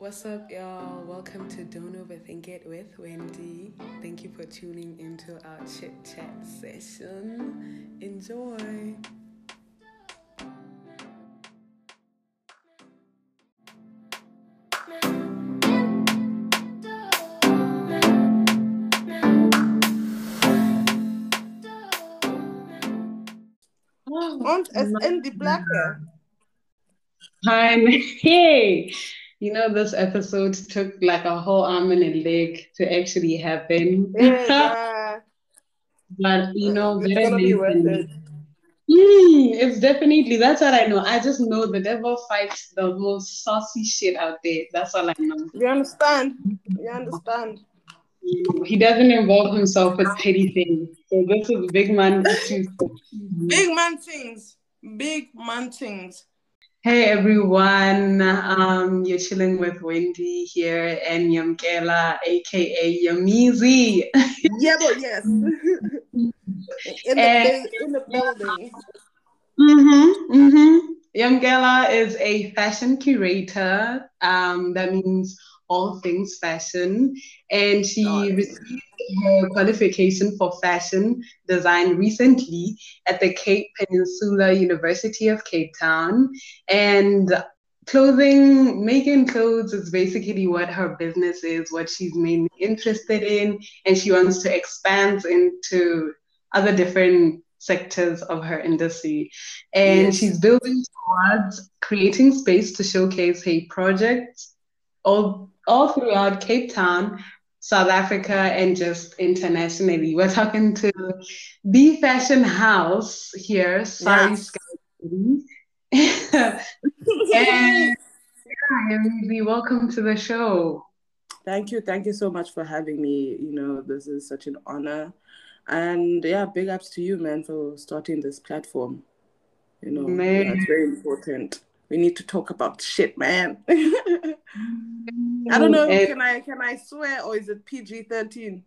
What's up, y'all? Welcome to Don't Overthink It with Wendy. Thank you for tuning into our chit chat session. Enjoy. Und es in die Blacke. Hi, hey. You know, this episode took like a whole arm and a leg to actually happen. Yeah, but you know, it's gonna be worth it. Mm, it's definitely that's what I know. I just know the devil fights the most saucy shit out there. That's all I know. You understand? You understand? He doesn't involve himself with petty things. So this is big man issues. Big man things. Big man things. Hey everyone, um, you're chilling with Wendy here and Yamkela, aka Yamizi. Yeah, but yes. in, the, bu- in the building. Mm-hmm, mm-hmm. Yamkela is a fashion curator. Um, that means all things fashion. And she Nice. received her qualification for fashion design recently at the Cape Peninsula University of Cape Town. And clothing, making clothes is basically what her business is, what she's mainly interested in. And she wants to expand into other different sectors of her industry. And Yes. she's building towards creating space to showcase her projects all, all throughout Cape Town, South Africa, and just internationally. We're talking to the fashion house here, Sorry Yes. Sky and yeah, welcome to the show. Thank you. Thank you so much for having me. You know, this is such an honor. And yeah, big ups to you, man, for starting this platform. You know, Man. it's very important. We need to talk about shit, man. I don't know. And- Can I can I swear or is it PG thirteen?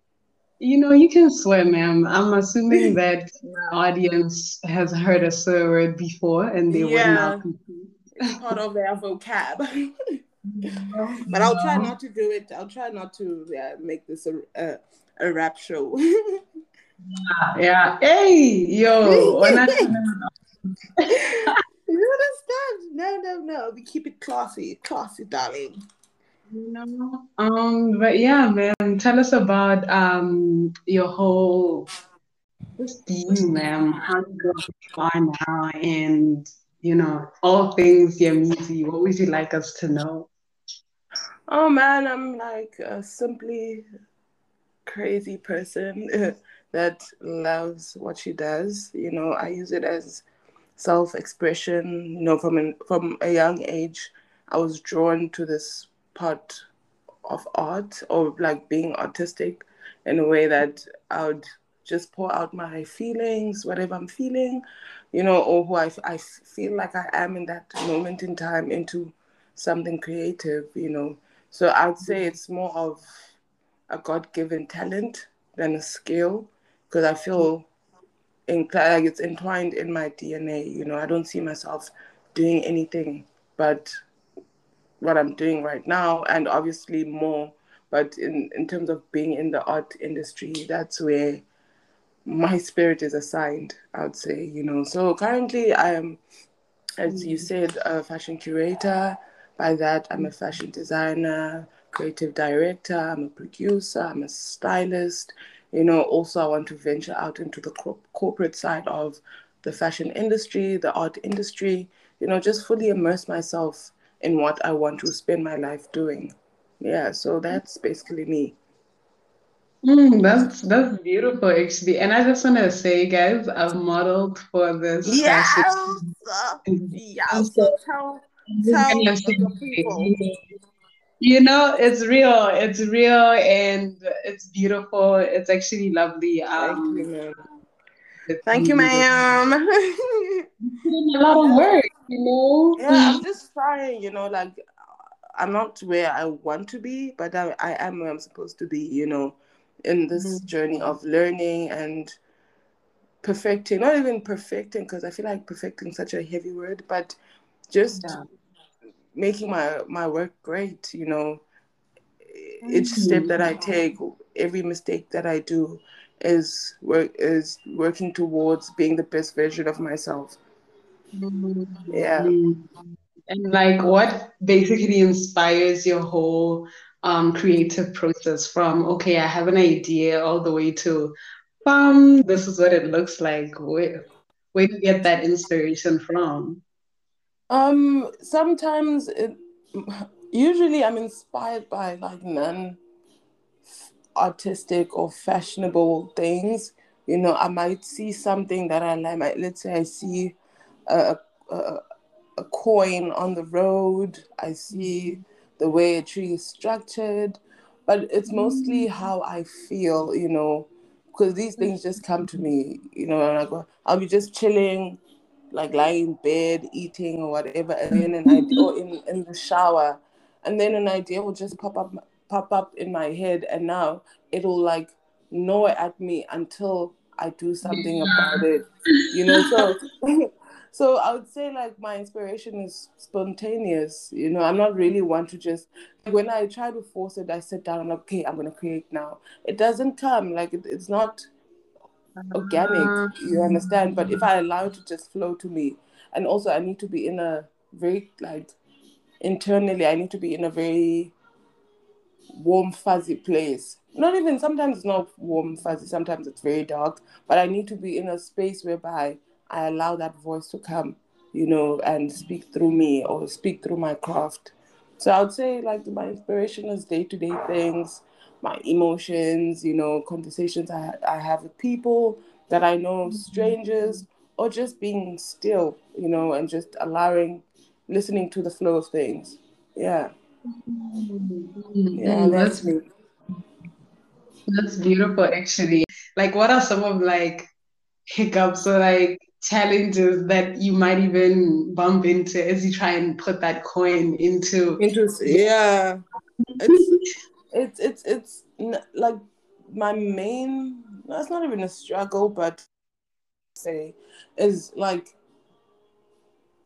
You know, you can swear, ma'am. I'm assuming that my audience has heard a swear word before and they Yeah. now compete. It's part of their vocab. but I'll try not to do it. I'll try not to yeah, make this a, a a rap show. Yeah. Hey, yo. you understand? No, no, no. We keep it classy, classy, darling. You know, um, but yeah, man, tell us about um your whole just you, ma'am. How you go are now and you know, all things music. What would you like us to know? Oh man, I'm like a simply crazy person that loves what she does. You know, I use it as self-expression. You know, from an, from a young age, I was drawn to this part of art or like being artistic in a way that I would just pour out my feelings, whatever I'm feeling, you know, or who I, I feel like I am in that moment in time into something creative, you know. So I'd say it's more of a God given talent than a skill because I feel in, like it's entwined in my DNA. You know, I don't see myself doing anything but what I'm doing right now, and obviously more. But in, in terms of being in the art industry, that's where my spirit is assigned, I would say, you know. So currently, I am, as you mm. said, a fashion curator. By that, I'm a fashion designer, creative director, I'm a producer, I'm a stylist. You know, also, I want to venture out into the cor- corporate side of the fashion industry, the art industry, you know, just fully immerse myself in what I want to spend my life doing. Yeah, so that's basically me. Mm, that's that's beautiful actually. And I just want to say, guys, I've modeled for this fashion. Yeah, so tell, tell people. You know, it's real. It's real and it's beautiful. It's actually lovely. Um, you, ma'am. it's Thank you, ma'am. a lot of work, you know. yeah, I'm just trying, you know, like I'm not where I want to be, but I, I am where I'm supposed to be, you know, in this Mhm. journey of learning and perfecting, not even perfecting, because I feel like perfecting is such a heavy word, but just Yeah. making my my work great. You know, each step that I take, every mistake that I do, is work is working towards being the best version of myself. Yeah. And like, what basically inspires your whole um, creative process from okay, I have an idea all the way to um, this is what it looks like. Where where do you get that inspiration from? Um, sometimes it, usually I'm inspired by like non artistic or fashionable things. You know, I might see something that I like. Let's say I see a, a, a coin on the road. I see the way a tree is structured, but it's mostly mm. how I feel. You know, because these things just come to me. You know, and I go, I'll be just chilling like lying in bed, eating or whatever, and then an idea, or in, in the shower, and then an idea will just pop up pop up in my head, and now it'll like gnaw at me until I do something about it. You know, so so I would say like my inspiration is spontaneous. You know, I'm not really one to just when I try to force it, I sit down. I'm like, okay, I'm gonna create now. It doesn't come like it, it's not organic uh-huh. you understand but if i allow it to just flow to me and also i need to be in a very like internally i need to be in a very warm fuzzy place not even sometimes it's not warm fuzzy sometimes it's very dark but i need to be in a space whereby i allow that voice to come you know and speak through me or speak through my craft so i would say like my inspiration is day-to-day things my emotions, you know, conversations I, I have with people that I know, mm-hmm. strangers, or just being still, you know, and just allowing, listening to the flow of things. Yeah. Yeah, that's, me. That's beautiful, actually. Like, what are some of like hiccups or like challenges that you might even bump into as you try and put that coin into? Into yeah. It's, it's it's it's like my main that's not even a struggle but say is like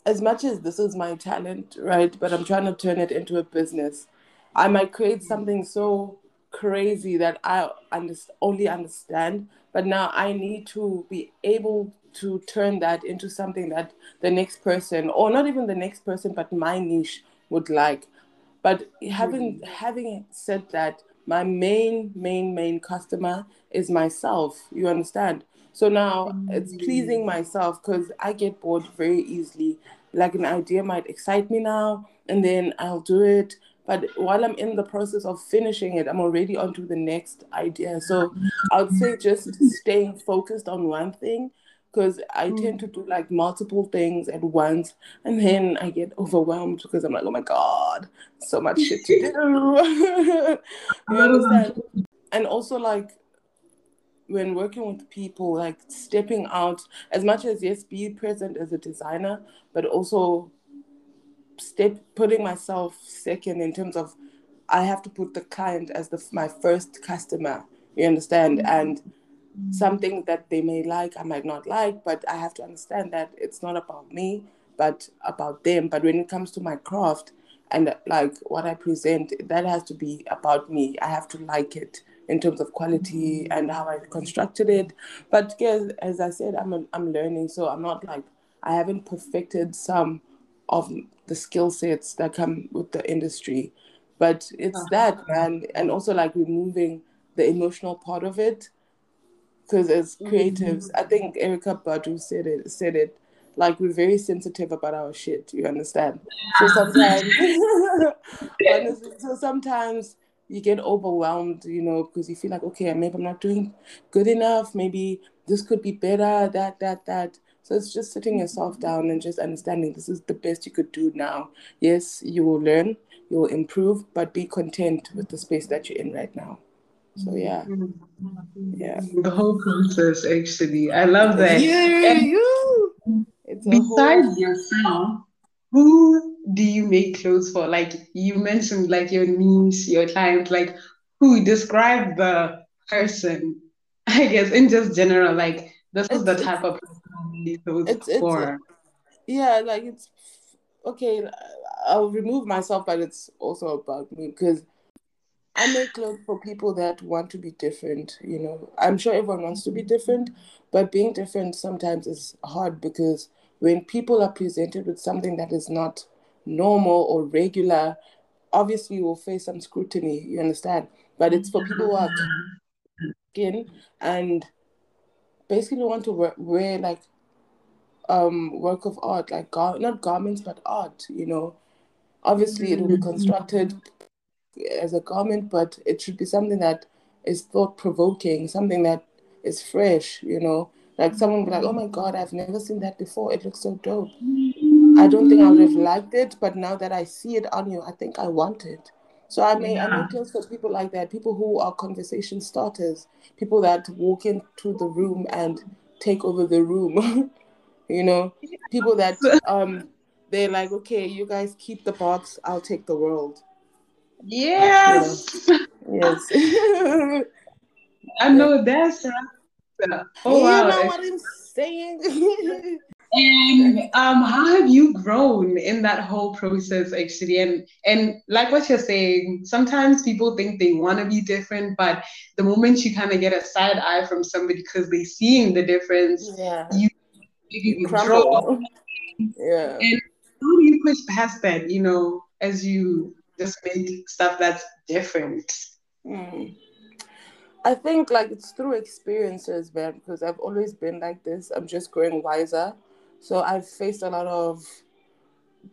as much as this is my talent right but i'm trying to turn it into a business i might create something so crazy that i underst- only understand but now i need to be able to turn that into something that the next person or not even the next person but my niche would like but having mm-hmm. having said that, my main main main customer is myself. You understand? So now it's pleasing myself because I get bored very easily. Like an idea might excite me now, and then I'll do it. But while I'm in the process of finishing it, I'm already onto the next idea. So I would say just staying focused on one thing because I mm. tend to do like multiple things at once and then I get overwhelmed because I'm like, oh my God, so much shit to do. you understand? And also, like, when working with people, like stepping out, as much as yes, be present as a designer, but also step putting myself second in terms of I have to put the client as the my first customer. You understand? Mm-hmm. And something that they may like, I might not like, but I have to understand that it's not about me, but about them. But when it comes to my craft and like what I present, that has to be about me. I have to like it in terms of quality and how I constructed it. But yes, as I said, I'm a, I'm learning, so I'm not like I haven't perfected some of the skill sets that come with the industry. But it's uh-huh. that man, and also like removing the emotional part of it because as creatives, mm-hmm. I think Erykah Badu said it said it like we're very sensitive about our shit. You understand? So sometimes, honestly, so sometimes you get overwhelmed, you know, because you feel like okay, maybe I'm not doing good enough. Maybe this could be better. That that that. So it's just sitting yourself down and just understanding this is the best you could do now. Yes, you will learn, you will improve, but be content with the space that you're in right now. So mm-hmm. yeah, yeah. The whole process, actually, I love that. Yeah, you. Besides whole... yourself, who do you make clothes for? Like you mentioned, like your niece, your client. Like who? Describe the person. I guess in just general, like this is the type of person clothes it's, it's, for. yeah, like it's okay. I'll remove myself, but it's also about me because I make clothes for people that want to be different. You know, I'm sure everyone wants to be mm-hmm. different, but being different sometimes is hard because when people are presented with something that is not normal or regular, obviously will face some scrutiny. You understand? But it's for people who are skin and basically want to wear, wear like um work of art, like gar- not garments but art. You know, obviously it will be constructed as a garment, but it should be something that is thought provoking, something that is fresh, you know. Like someone be like, oh my god, I've never seen that before. It looks so dope. I don't think I would have liked it, but now that I see it on you, I think I want it. So I may I make clothes for people like that, people who are conversation starters, people that walk into the room and take over the room. you know, people that um they're like, okay, you guys keep the box, I'll take the world. Yes. Yes. I know that's oh, wow. You know what I'm saying? And um, how have you grown in that whole process actually? And and like what you're saying, sometimes people think they want to be different, but the moment you kind of get a side eye from somebody because they're seeing the difference, yeah. you you, you. Yeah. And how do you push past that, you know, as you just make stuff that's different? Mm. I think like it's through experiences, man, because I've always been like this. I'm just growing wiser. So I've faced a lot of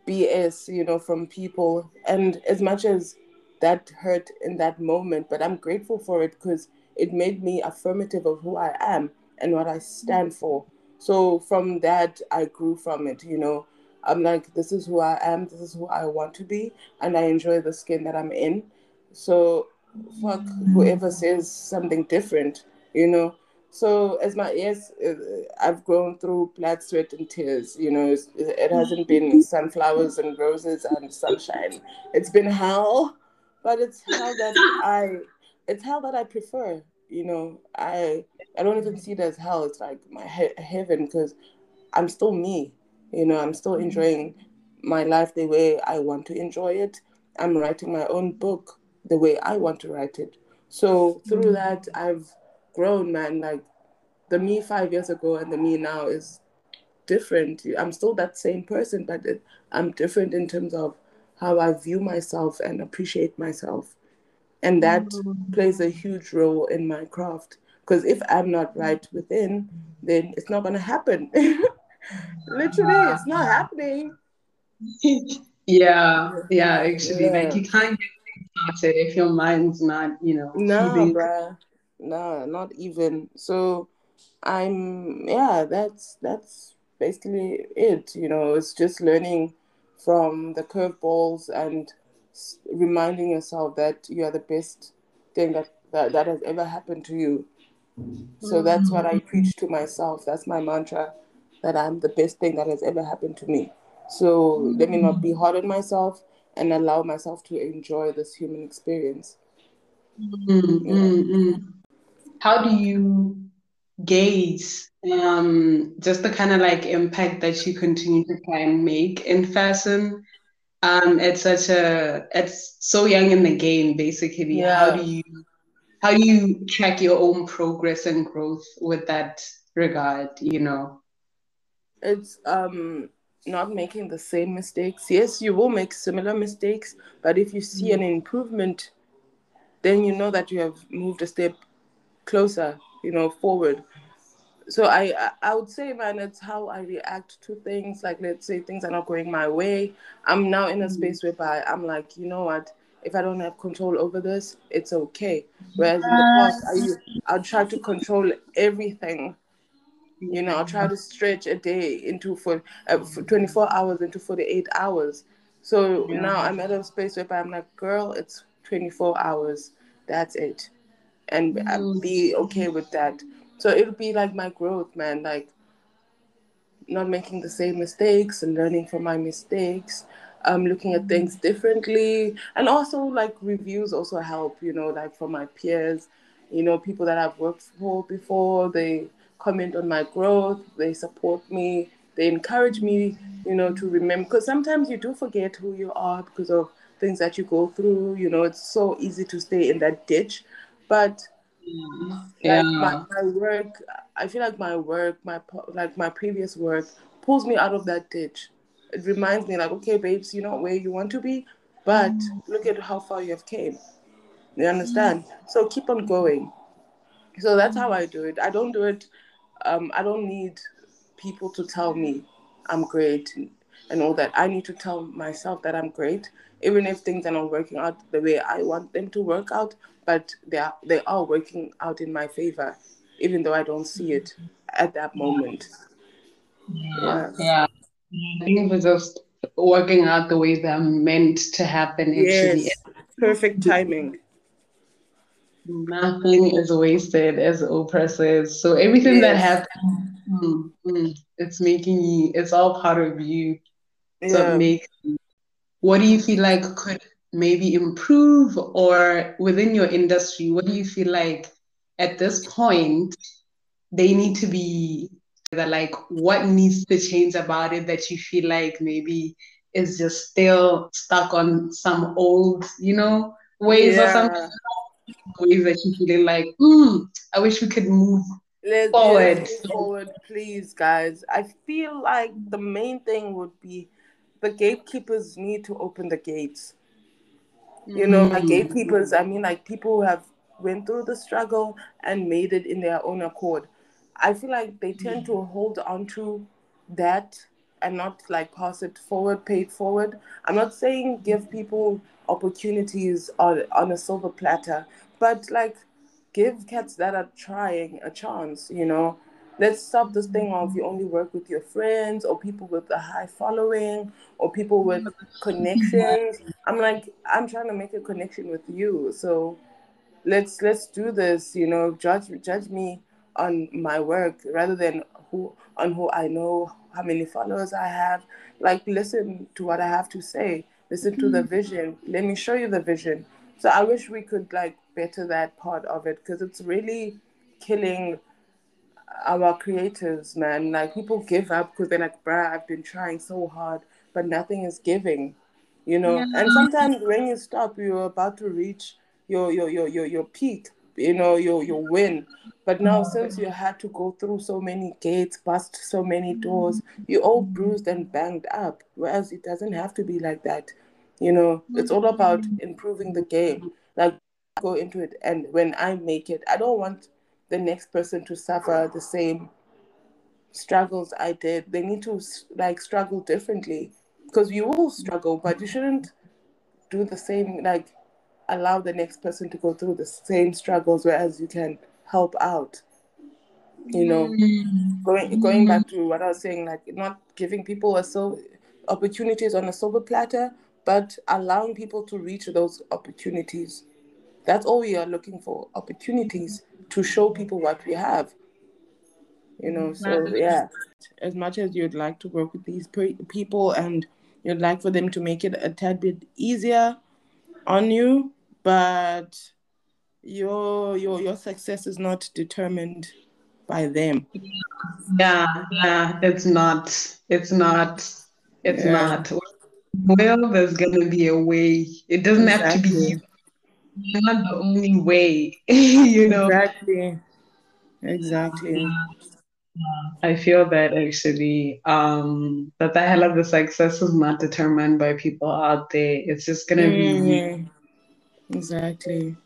BS, you know, from people. And as much as that hurt in that moment, but I'm grateful for it because it made me affirmative of who I am and what I stand for. So from that, I grew from it, you know. I'm like, this is who I am, this is who I want to be, and I enjoy the skin that I'm in. So fuck whoever says something different, you know. So as my yes, uh, I've grown through blood, sweat, and tears. You know, it hasn't been sunflowers and roses and sunshine. It's been hell, but it's hell that I, it's hell that I prefer. You know, I I don't even see it as hell. It's like my he- heaven because I'm still me. You know, I'm still enjoying my life the way I want to enjoy it. I'm writing my own book the way I want to write it. So through mm-hmm. that, I've grown, man. Like the me five years ago and the me now is different. I'm still that same person, but it, I'm different in terms of how I view myself and appreciate myself. And that mm-hmm. plays a huge role in my craft. Because if I'm not right within, then it's not going to happen. Literally, it's not happening. Yeah, yeah, actually, yeah. like you can't get started if your mind's not, you know. No, bruh. No, not even. So I'm yeah, that's that's basically it. You know, it's just learning from the curveballs and reminding yourself that you are the best thing that, that, that has ever happened to you. So that's what I mm. preach to myself. That's my mantra that I'm the best thing that has ever happened to me. So let me not be mm. hard on myself and allow myself to enjoy this human experience. Mm-hmm. Yeah. How do you gauge um, just the kind of like impact that you continue to try and make in fashion um, at such a at so young in the game? Basically, yeah. how do you how do you track your own progress and growth with that regard? You know, it's um not making the same mistakes. Yes, you will make similar mistakes, but if you see an improvement, then you know that you have moved a step closer, you know, forward. So I I would say, man, it's how I react to things. Like let's say things are not going my way. I'm now in a mm-hmm. space whereby I'm like, you know what? If I don't have control over this, it's okay. Whereas in the past, I I try to control everything you know, I'll try to stretch a day into for, uh, for 24 hours into 48 hours. So yeah. now I'm at a space where I'm like, girl, it's 24 hours. That's it. And mm. be okay with that. So it'll be like my growth, man. Like not making the same mistakes and learning from my mistakes. Um, looking at things differently, and also like reviews also help. You know, like from my peers, you know, people that I've worked for before. They comment on my growth, they support me, they encourage me, you know, to remember. Because sometimes you do forget who you are because of things that you go through. You know, it's so easy to stay in that ditch. But Yeah. like my, my work, I feel like my work, my like my previous work, pulls me out of that ditch. It reminds me, like, okay, babes, you're not where you want to be, but look at how far you have came. You understand? So keep on going. So that's how I do it. I don't do it. Um, I don't need people to tell me I'm great and, all that. I need to tell myself that I'm great, even if things are not working out the way I want them to work out. But they are they are working out in my favor, even though I don't see it at that moment. Yeah. Yeah. I think it was just working out the way they're meant to happen actually. Yes. Perfect timing. Nothing is wasted, as Oprah says. So everything that happens, mm, mm, it's making you, it's all part of you. So Yeah. it makes what do you feel like could maybe improve or within your industry, what do you feel like at this point they need to be that like what needs to change about it that you feel like maybe is just still stuck on some old, you know, ways or some Yeah. ways that you feel like, hmm, I wish we could move Let's Forward. let's move forward, please, guys. I feel like the main thing would be the gatekeepers need to open the gates. You know, like Mm. gatekeepers, I mean like people who have went through the struggle and made it in their own accord. I feel like they tend to hold on to that and not like pass it forward, pay it forward. I'm not saying give people opportunities on on a silver platter, but like give cats that are trying a chance, you know. Let's stop this thing of you only work with your friends or people with a high following or people with connections. I'm like, I'm trying to make a connection with you. So let's let's do this, you know, judge judge me on my work rather than who on who I know, how many followers I have. Like listen to what I have to say. Listen to the vision. Let me show you the vision. So I wish we could like better that part of it because it's really killing our creators, man. Like people give up because they're like, bruh, I've been trying so hard, but nothing is giving. You know? And sometimes when you stop, you're about to reach your your your your, your peak, you know, your your win. But now since you had to go through so many gates, bust so many doors, mm-hmm. you're all bruised and banged up. Whereas it doesn't have to be like that. You know, it's all about mm-hmm. improving the game. Like go into it and when I make it, I don't want the next person to suffer the same struggles I did. They need to like struggle differently because you will struggle, but you shouldn't do the same. Like allow the next person to go through the same struggles, whereas you can help out. You know, going going back to what I was saying, like not giving people a so opportunities on a silver platter, but allowing people to reach those opportunities. That's all we are looking for opportunities to show people what we have. You know, so yeah, as much as you'd like to work with these pe- people and you'd like for them to make it a tad bit easier on you, but your your your success is not determined by them. Yeah, yeah, it's not. It's not. It's Yeah. not. Well, there's gonna be a way. It doesn't have to be Exactly. you. You're not the only way, you know. Exactly. Exactly. I feel that actually, um, that the hell of the success is not determined by people out there. It's just gonna be you. Mhm. Exactly.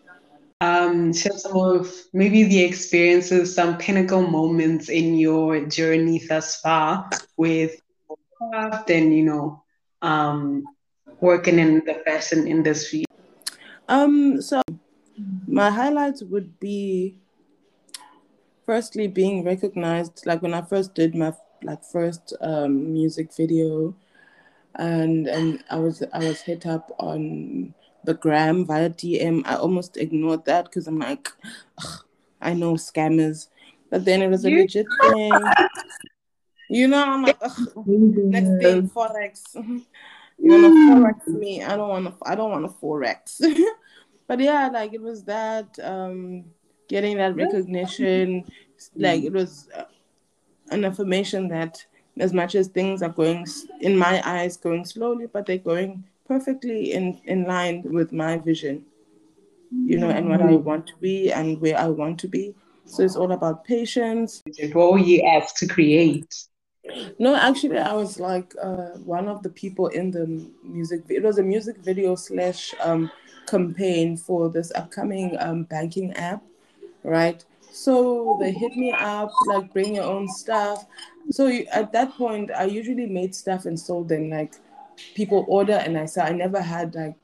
um, share some of maybe the experiences, some pinnacle moments in your journey thus far with craft and you know, um, working in the fashion industry. Um, so my highlights would be firstly being recognized like when I first did my like first um music video and and I was I was hit up on the gram via DM. I almost ignored that because I'm like, "Ugh, I know scammers, but then it was a legit thing. You know, I'm like, next thing forex. You wanna forex me? I don't wanna. I don't wanna forex. but yeah, like it was that um getting that recognition. Like it was uh, an affirmation that as much as things are going in my eyes going slowly but they're going perfectly in in line with my vision you know and what i want to be and where i want to be so it's all about patience what were you asked to create no actually i was like uh, one of the people in the music it was a music video slash um, campaign for this upcoming um, banking app right so they hit me up, like, bring your own stuff. So you, at that point, I usually made stuff and sold them. Like, people order, and I said I never had like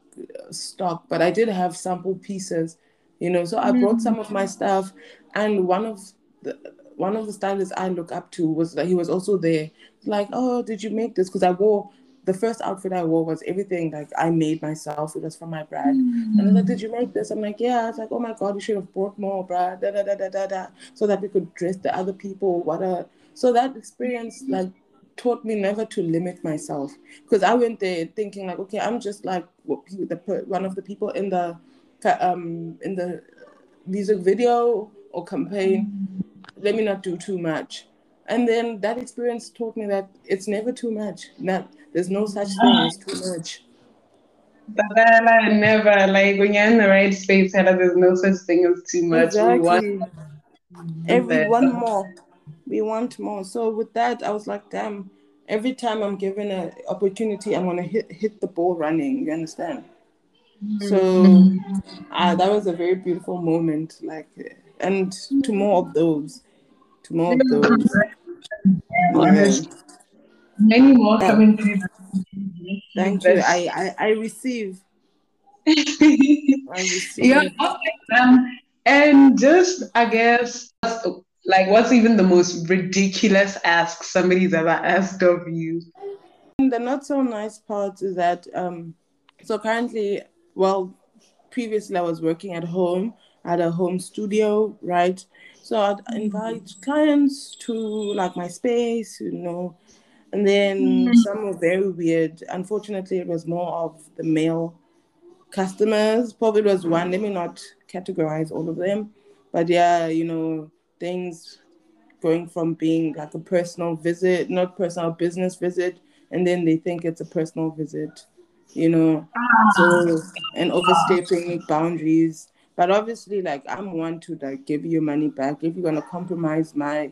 stock, but I did have sample pieces, you know. So I brought some of my stuff, and one of the one of the stylists I look up to was that he was also there. Like, oh, did you make this? Because I wore the first outfit I wore was everything like I made myself. It was from my brand. Mm-hmm. And like, did you make this? I'm like, yeah. I was like, oh my god, you should have brought more, brad. Da da da da da da. So that we could dress the other people. What a so that experience like taught me never to limit myself because I went there thinking like, okay, I'm just like the one of the people in the um in the music video or campaign. Let me not do too much. And then that experience taught me that it's never too much. That there's no such thing as too much. But never like when you're in the right space, there's no such thing as too much. Exactly. We want every one more. We want more. So with that, I was like, damn. Every time I'm given an opportunity, I'm gonna hit hit the ball running. You understand? So uh, that was a very beautiful moment. Like, and to more of those, to more of those. Many more coming through. Thank you. I, I, I receive. I receive. Yeah. Um, and just, I guess, like, what's even the most ridiculous ask somebody's ever asked of you? The not so nice part is that, um, so currently, well, previously I was working at home at a home studio, right? So I'd invite clients to like my space, you know, and then mm-hmm. some were very weird. Unfortunately, it was more of the male customers. Probably was one. Let me not categorize all of them, but yeah, you know, things going from being like a personal visit, not personal business visit, and then they think it's a personal visit, you know. So and overstepping boundaries. But obviously, like I'm one to like give you money back if you're gonna compromise my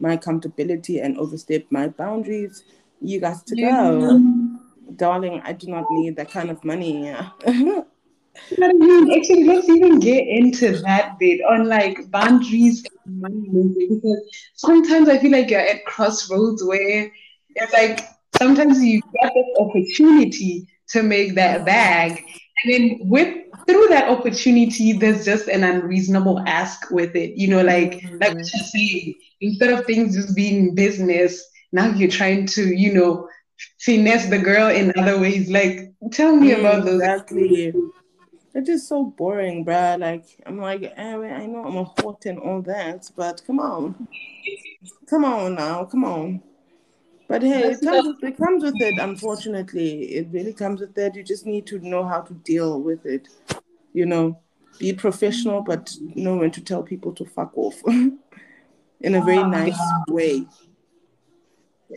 my accountability and overstep my boundaries, you got to go. Mm-hmm. Darling, I do not need that kind of money. I mean, actually, let's even get into that bit on like boundaries and money because sometimes I feel like you're at crossroads where it's like sometimes you get this opportunity to make that bag, then with through that opportunity, there's just an unreasonable ask with it. You know, like mm-hmm. like what you say, instead of things just being business, now you're trying to, you know, finesse the girl in other ways. Like, tell me mm, about those. Exactly. It's just so boring, bruh. Like, I'm like, eh, I know I'm a hot and all that, but come on. Come on now, come on. But hey, it comes, um, with, it comes with it, unfortunately. It really comes with it. You just need to know how to deal with it. You know, be professional, but know when to tell people to fuck off in a very ah. nice way.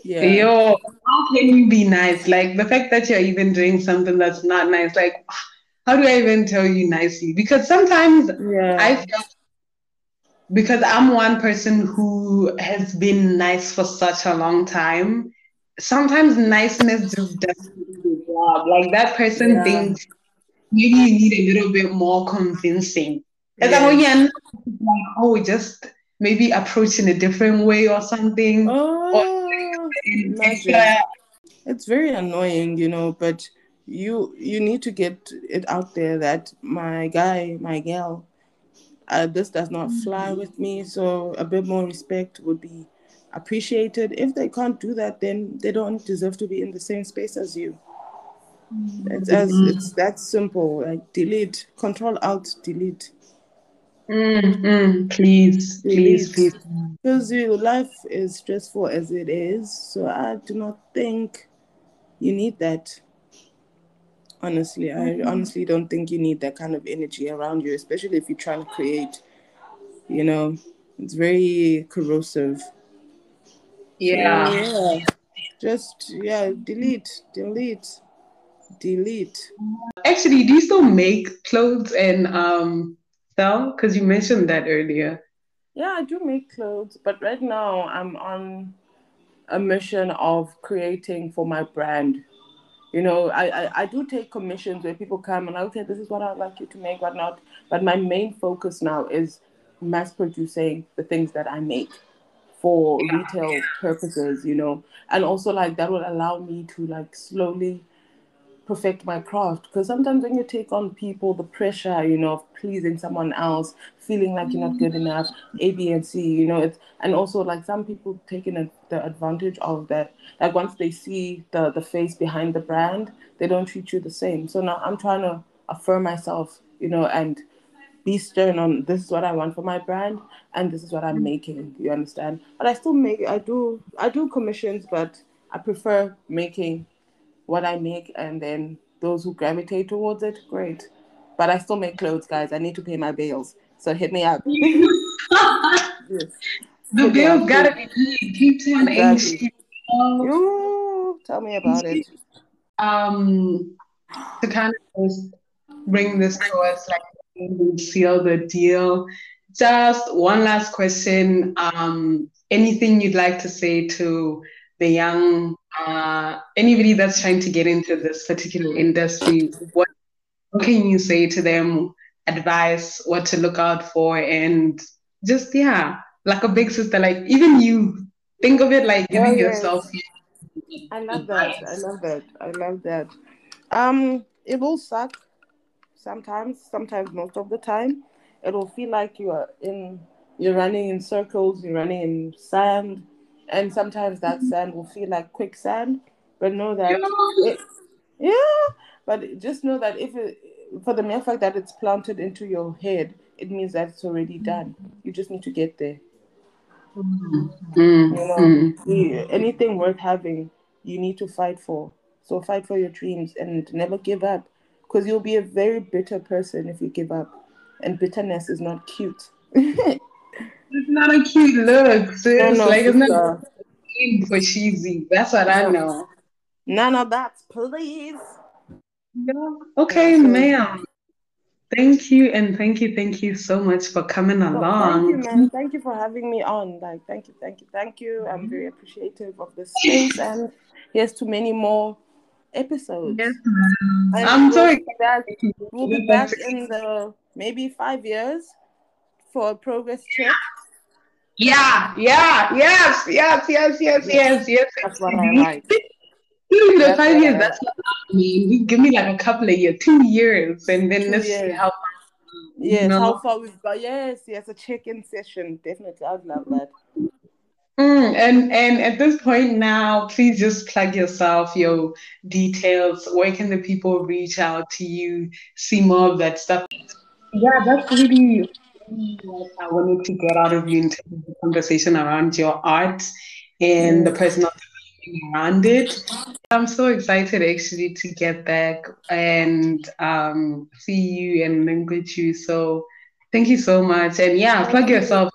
Yeah. Yo, how can you be nice? Like the fact that you're even doing something that's not nice, like how do I even tell you nicely? Because sometimes yeah. I feel because I'm one person who has been nice for such a long time. Sometimes niceness just doesn't do the job. Like that person yeah. thinks maybe you need a little bit more convincing. It's yeah. like, like, oh, just maybe approach in a different way or something. Oh, or, it's very annoying, you know, but you you need to get it out there that my guy, my gal, uh, this does not fly mm-hmm. with me. So a bit more respect would be appreciated. If they can't do that, then they don't deserve to be in the same space as you. It's as mm-hmm. it's that simple. Like delete, control alt, delete. Mm-hmm. Please, please, please. Because your life is stressful as it is, so I do not think you need that honestly mm-hmm. i honestly don't think you need that kind of energy around you especially if you're trying to create you know it's very corrosive yeah so, yeah just yeah, delete, delete, delete. Actually, do you still make clothes and um sell? Because you mentioned that earlier. Yeah, I do make clothes, but right now I'm on a mission of creating for my brand. You know, I, I, I do take commissions where people come and I'll say, this is what I'd like you to make, whatnot. But my main focus now is mass producing the things that I make for retail purposes, you know. And also like that will allow me to like slowly perfect my craft. Because sometimes when you take on people the pressure you know of pleasing someone else feeling like you're not good mm. enough a b and c you know it's and also like some people taking the advantage of that. Like once they see the the face behind the brand they don't treat you the same. So now i'm trying to affirm myself you know and be stern on this is what i want for my brand and this is what i'm mm. making you understand? But i still make i do i do commissions but i prefer making what I make, and then those who gravitate towards it, great. But I still make clothes, guys. I need to pay my bills, so hit me up. yes. The bills gotta be paid. Keep telling exactly. You tell me about it. Um, to kind of just bring this to us, like seal the deal. Just one last question. Um, anything you'd like to say to the young uh, anybody that's trying to get into this particular industry, what, what can you say to them? Advice, what to look out for, and just yeah, like a big sister, like even you think of it like giving oh, yes. yourself. I love that. I love that. I love that. Um, it will suck sometimes. Sometimes, most of the time, it will feel like you are in. You're running in circles. You're running in sand and sometimes that sand will feel like quicksand. But know that, it, yeah. But just know that if it, for the mere fact that it's planted into your head, it means that it's already done. You just need to get there. Mm-hmm. You know, mm-hmm. anything worth having, you need to fight for. So fight for your dreams and never give up, because you'll be a very bitter person if you give up, and bitterness is not cute. It's not a cute look, sis. No, no, like it's not for cheesy. That's what I know. None of that, please. Yeah. Okay, ma'am. Thank you and thank you, thank you so much for coming well, along. Thank you, man. Thank you for having me on. Like, thank you, thank you, thank you. I'm very mm-hmm. appreciative of this space, and here's to many more episodes. Yes, ma'am. I'm sorry. We'll be back in the maybe five years for a progress check. Yeah, yeah, yes, yes, yes, yes, yes, yes. That's what I like. Even the five years, that's what I mean. Give me like a couple of years, two years, and then let's see how far. Yes, you know? how far we've got. Yes, yes, a check-in session. Definitely, I'd love that. Mm, and and at this point now, please just plug yourself, your details. Where can the people reach out to you, see more of that stuff? Yeah, that's really what I wanted to get out of you in terms of the conversation around your art and the personal around it. I'm so excited actually to get back and um, see you and link with you. So thank you so much. And yeah, plug yourself.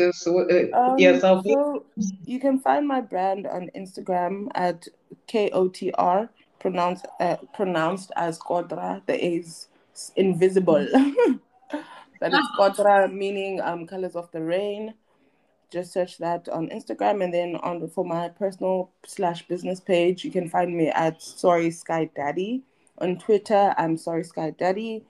Um, yourself. So you can find my brand on Instagram at KOTR, pronounced uh, pronounced as Kodra. The A is invisible. But it's Kotra, meaning um, colors of the reign. Just search that on Instagram, and then on for my personal slash business page, you can find me at Sorry Sky Daddy. On Twitter, I'm Sorry Sky Daddy.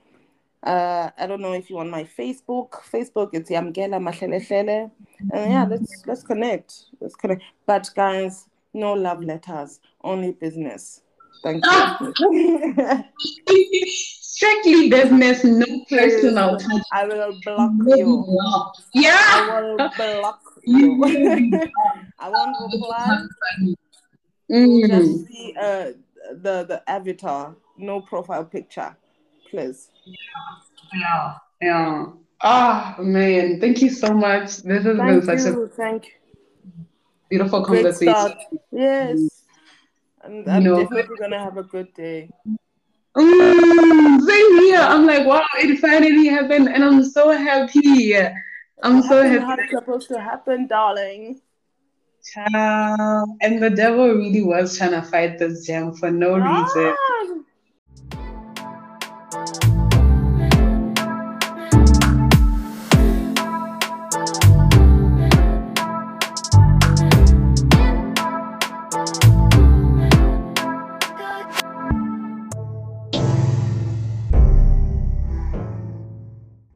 Uh, I don't know if you want my Facebook. Facebook, it's Yamkela Mahlelehlele. And yeah, let's let's connect. Let's connect. But guys, no love letters, only business. Thank you. strictly business, no personal touch. I will block you. Yeah. I will block you. I won't reply. Mm. Just see uh, the the avatar, no profile picture, please. Yeah, yeah. Ah, oh, man, thank you so much. This has thank been such you. a thank you. beautiful conversation. Yes, and I'm you know, definitely gonna have a good day. Mm, same here. I'm like, wow, it finally happened, and I'm so happy. I'm so happy. How it's supposed to happen, darling? Child. And the devil really was trying to fight this gem for no reason. Ah.